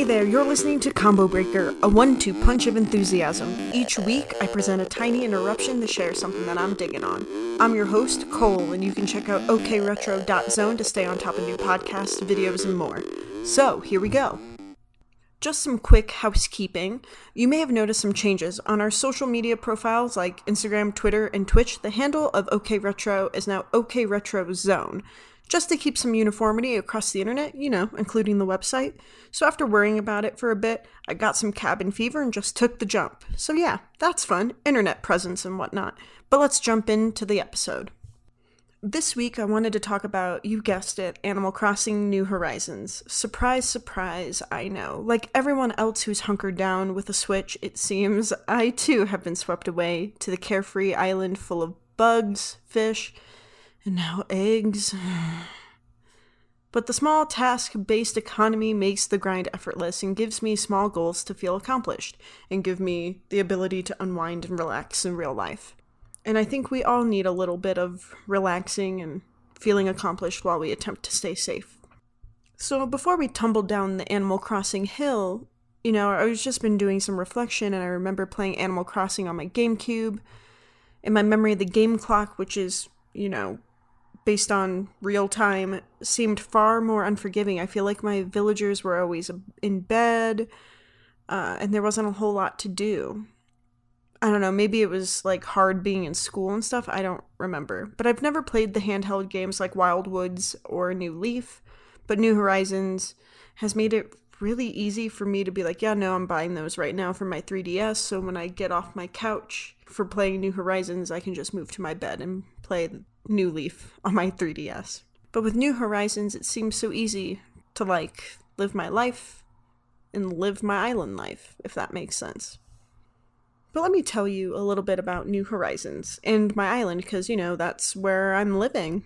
Hey there, you're listening to Combo Breaker, a one two punch of enthusiasm. Each week, I present a tiny interruption to share something that I'm digging on. I'm your host, Cole, and you can check out okretro.zone to stay on top of new podcasts, videos, and more. So, here we go. Just some quick housekeeping. You may have noticed some changes on our social media profiles like Instagram, Twitter, and Twitch. The handle of OK Retro is now OK Retro Zone just to keep some uniformity across the internet, you know, including the website. So after worrying about it for a bit, I got some cabin fever and just took the jump. So yeah, that's fun, internet presence and whatnot. But let's jump into the episode. This week, I wanted to talk about, you guessed it, Animal Crossing New Horizons. Surprise, surprise, I know. Like everyone else who's hunkered down with a Switch, it seems, I too have been swept away to the carefree island full of bugs, fish, and now eggs. But the small task based economy makes the grind effortless and gives me small goals to feel accomplished and give me the ability to unwind and relax in real life. And I think we all need a little bit of relaxing and feeling accomplished while we attempt to stay safe. So before we tumbled down the Animal Crossing hill, you know, I was just been doing some reflection and I remember playing Animal Crossing on my GameCube. In my memory, the game clock, which is, you know, based on real time seemed far more unforgiving. I feel like my villagers were always in bed uh, and there wasn't a whole lot to do. I don't know, maybe it was like hard being in school and stuff. I don't remember. But I've never played the handheld games like Wild World or New Leaf, but New Horizons has made it really easy for me to be like, yeah, no, I'm buying those right now for my 3DS. So when I get off my couch for playing New Horizons, I can just move to my bed and play New Leaf on my 3DS. But with New Horizons, it seems so easy to like live my life and live my island life, if that makes sense. But let me tell you a little bit about New Horizons and my island, because, you know, that's where I'm living.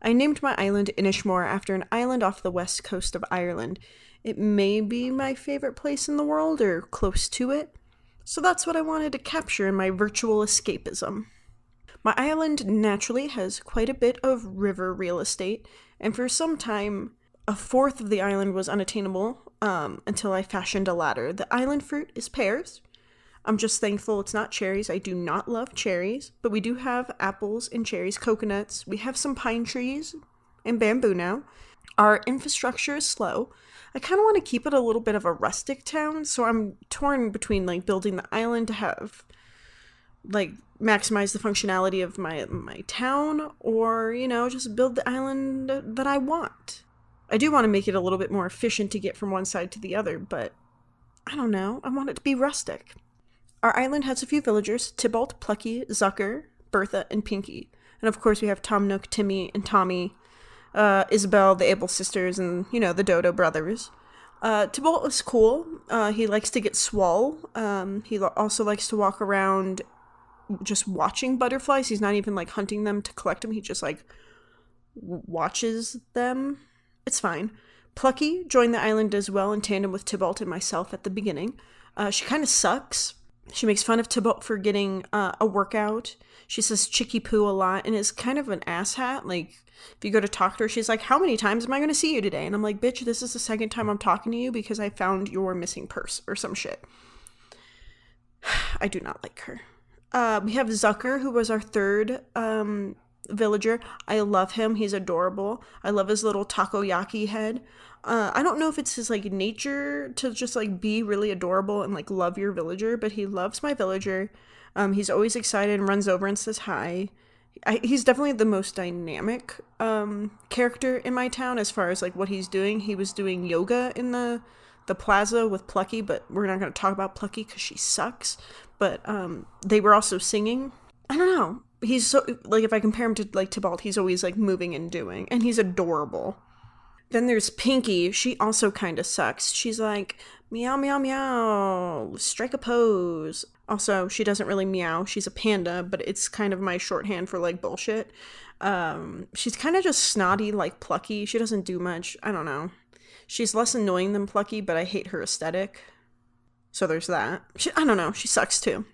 I named my island Inishmore after an island off the west coast of Ireland. It may be my favorite place in the world, or close to it, so that's what I wanted to capture in my virtual escapism. My island naturally has quite a bit of river real estate, and for some time, a fourth of the island was unattainable um, until I fashioned a ladder. The island fruit is pears. I'm just thankful it's not cherries. I do not love cherries, but we do have apples and cherries, coconuts. We have some pine trees and bamboo now. Our infrastructure is slow. I kind of want to keep it a little bit of a rustic town, so I'm torn between like building the island to have like maximize the functionality of my my town or you know just build the island that I want. I do want to make it a little bit more efficient to get from one side to the other, but I don't know. I want it to be rustic. Our island has a few villagers Tybalt, Plucky, Zucker, Bertha, and Pinky. And of course, we have Tom Nook, Timmy, and Tommy, uh, Isabelle, the Able sisters, and, you know, the Dodo brothers. Uh, Tybalt is cool. Uh, he likes to get swole. Um, he lo- also likes to walk around just watching butterflies. He's not even like hunting them to collect them. He just like w- watches them. It's fine. Plucky joined the island as well in tandem with Tybalt and myself at the beginning. Uh, she kind of sucks. She makes fun of Tybalt for getting uh, a workout. She says chicky poo a lot and is kind of an asshat. Like, if you go to talk to her, she's like, How many times am I going to see you today? And I'm like, Bitch, this is the second time I'm talking to you because I found your missing purse or some shit. I do not like her. Uh, we have Zucker, who was our third um, villager. I love him. He's adorable. I love his little takoyaki head. Uh, I don't know if it's his like nature to just like be really adorable and like love your villager, but he loves my villager. Um, he's always excited and runs over and says hi. I, he's definitely the most dynamic um, character in my town as far as like what he's doing. He was doing yoga in the the plaza with Plucky, but we're not going to talk about Plucky because she sucks but um, they were also singing. I don't know. He's so like if I compare him to like Tybalt, he's always like moving and doing, and he's adorable. Then there's Pinky. She also kind of sucks. She's like meow meow meow, strike a pose. Also, she doesn't really meow. She's a panda, but it's kind of my shorthand for like bullshit. Um, she's kind of just snotty like Plucky. She doesn't do much. I don't know. She's less annoying than Plucky, but I hate her aesthetic. So there's that. She, I don't know. She sucks too.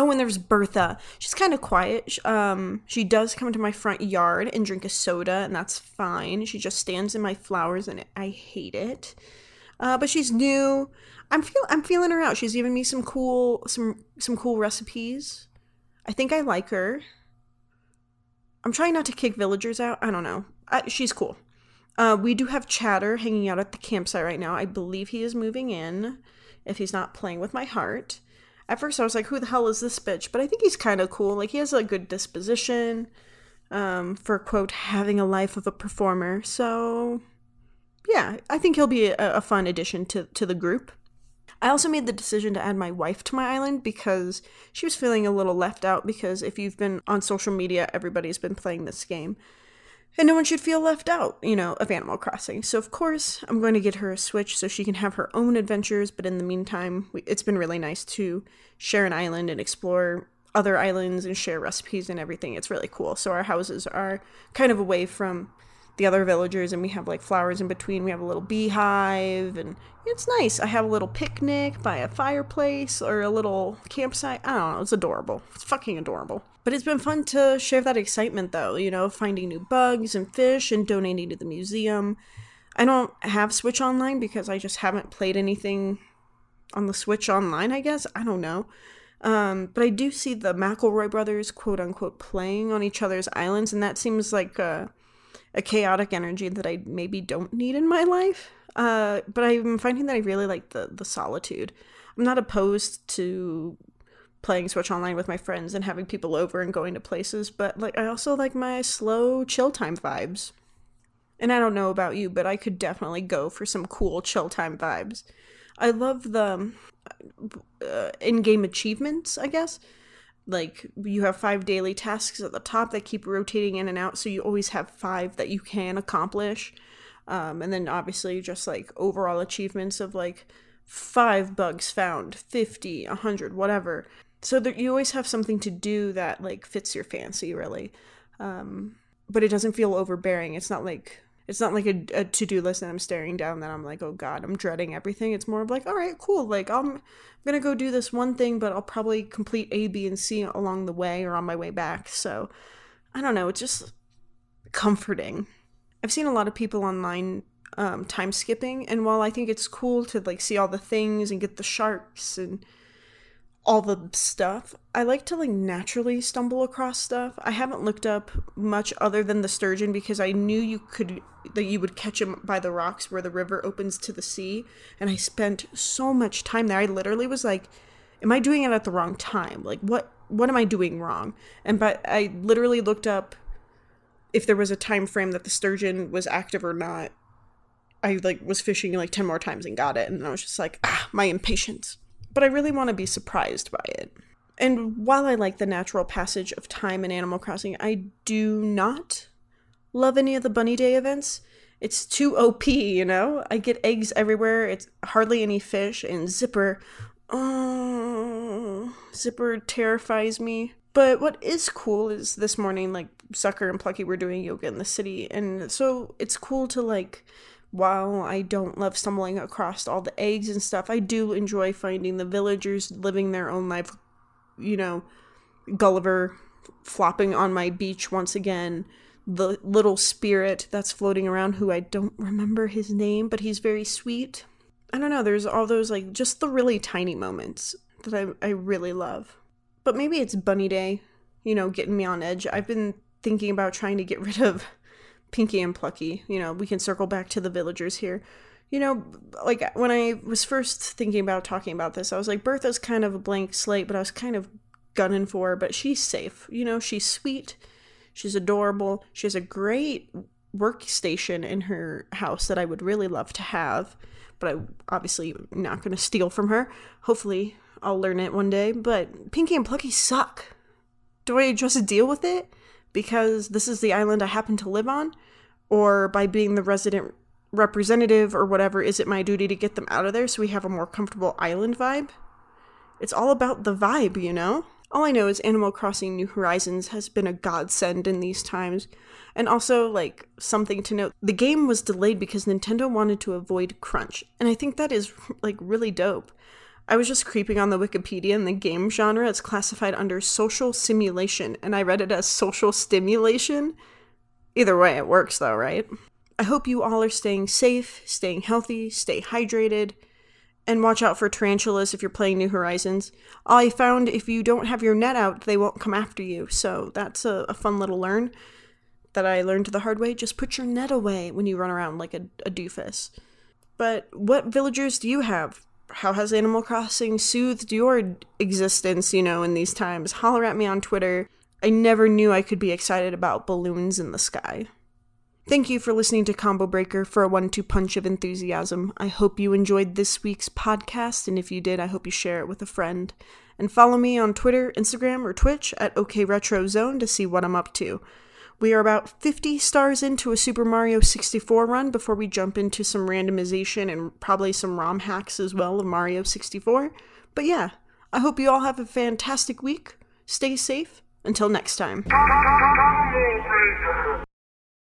Oh, and there's Bertha. She's kind of quiet. Um, she does come to my front yard and drink a soda, and that's fine. She just stands in my flowers, and I hate it. Uh, but she's new. I'm feel I'm feeling her out. She's given me some cool some some cool recipes. I think I like her. I'm trying not to kick villagers out. I don't know. I, she's cool. Uh, we do have Chadder hanging out at the campsite right now. I believe he is moving in if he's not playing with my heart. At first, I was like, who the hell is this bitch? But I think he's kind of cool. Like, he has a good disposition um, for, quote, having a life of a performer. So, yeah, I think he'll be a, a fun addition to, to the group. I also made the decision to add my wife to my island because she was feeling a little left out. Because if you've been on social media, everybody's been playing this game. And no one should feel left out, you know, of Animal Crossing. So, of course, I'm going to get her a Switch so she can have her own adventures. But in the meantime, it's been really nice to share an island and explore other islands and share recipes and everything. It's really cool. So, our houses are kind of away from the other villagers and we have like flowers in between. We have a little beehive and it's nice. I have a little picnic by a fireplace or a little campsite. I don't know. It's adorable. It's fucking adorable. But it's been fun to share that excitement though, you know, finding new bugs and fish and donating to the museum. I don't have Switch Online because I just haven't played anything on the Switch Online, I guess. I don't know. Um, but I do see the McElroy brothers, quote unquote, playing on each other's islands, and that seems like a, a chaotic energy that I maybe don't need in my life. Uh, but I'm finding that I really like the the solitude. I'm not opposed to playing Switch Online with my friends and having people over and going to places, but like I also like my slow chill time vibes. And I don't know about you, but I could definitely go for some cool chill time vibes. I love the uh, in-game achievements, I guess. Like you have five daily tasks at the top that keep rotating in and out, so you always have five that you can accomplish. Um, and then obviously just like overall achievements of like five bugs found, 50, 100, whatever. So that you always have something to do that like fits your fancy, really. Um, but it doesn't feel overbearing. It's not like it's not like a, a to-do list that I'm staring down that I'm like, oh god, I'm dreading everything. It's more of like, all right, cool. Like I'm, gonna go do this one thing, but I'll probably complete A, B, and C along the way or on my way back. So I don't know. It's just comforting. I've seen a lot of people online um, time skipping, and while I think it's cool to like see all the things and get the sharks and all the stuff, I like to like naturally stumble across stuff. I haven't looked up much other than the sturgeon because I knew you could that you would catch him by the rocks where the river opens to the sea, and I spent so much time there. I literally was like, "Am I doing it at the wrong time? Like what what am I doing wrong?" And but I literally looked up if there was a time frame that the sturgeon was active or not. I like was fishing like 10 more times and got it and I was just like, "Ah, my impatience." But I really want to be surprised by it. And while I like the natural passage of time in Animal Crossing, I do not love any of the Bunny Day events. It's too OP, you know? I get eggs everywhere, it's hardly any fish, and Zipper. Oh, Zipper terrifies me. But what is cool is this morning, like Zucker and Plucky were doing yoga in the city, and so it's cool to like. While I don't love stumbling across all the eggs and stuff, I do enjoy finding the villagers living their own life. You know, Gulliver flopping on my beach once again, the little spirit that's floating around who I don't remember his name, but he's very sweet. I don't know, there's all those like just the really tiny moments that I, I really love. But maybe it's Bunny Day, you know, getting me on edge. I've been thinking about trying to get rid of Pinky and Plucky. You know, we can circle back to the villagers here. You know, like when I was first thinking about talking about this, I was like, Bertha's kind of a blank slate, but I was kind of gunning for her, but she's safe. You know, she's sweet, she's adorable, she has a great workstation in her house that I would really love to have, but I obviously not going to steal from her. Hopefully, I'll learn it one day. But Pinky and Plucky suck. Do I just deal with it because this is the island I happen to live on? Or by being the resident representative or whatever, is it my duty to get them out of there so we have a more comfortable island vibe? It's all about the vibe, you know? All I know is Animal Crossing New Horizons has been a godsend in these times. And also, like, something to note the game was delayed because Nintendo wanted to avoid crunch. And I think that is, like, really dope. I was just creeping on the Wikipedia and the game genre. It's classified under social simulation, and I read it as social stimulation. Either way, it works though, right? I hope you all are staying safe, staying healthy, stay hydrated, and watch out for tarantulas if you're playing New Horizons. I found if you don't have your net out, they won't come after you, so that's a, a fun little learn that I learned the hard way. Just put your net away when you run around like a, a doofus. But what villagers do you have? How has Animal Crossing soothed your existence, you know, in these times? Holler at me on Twitter. I never knew I could be excited about balloons in the sky. Thank you for listening to Combo Breaker for a one two punch of enthusiasm. I hope you enjoyed this week's podcast, and if you did, I hope you share it with a friend. And follow me on Twitter, Instagram, or Twitch at OKRetroZone to see what I'm up to. We are about 50 stars into a Super Mario 64 run before we jump into some randomization and probably some ROM hacks as well of Mario 64. But yeah, I hope you all have a fantastic week. Stay safe. Until next time.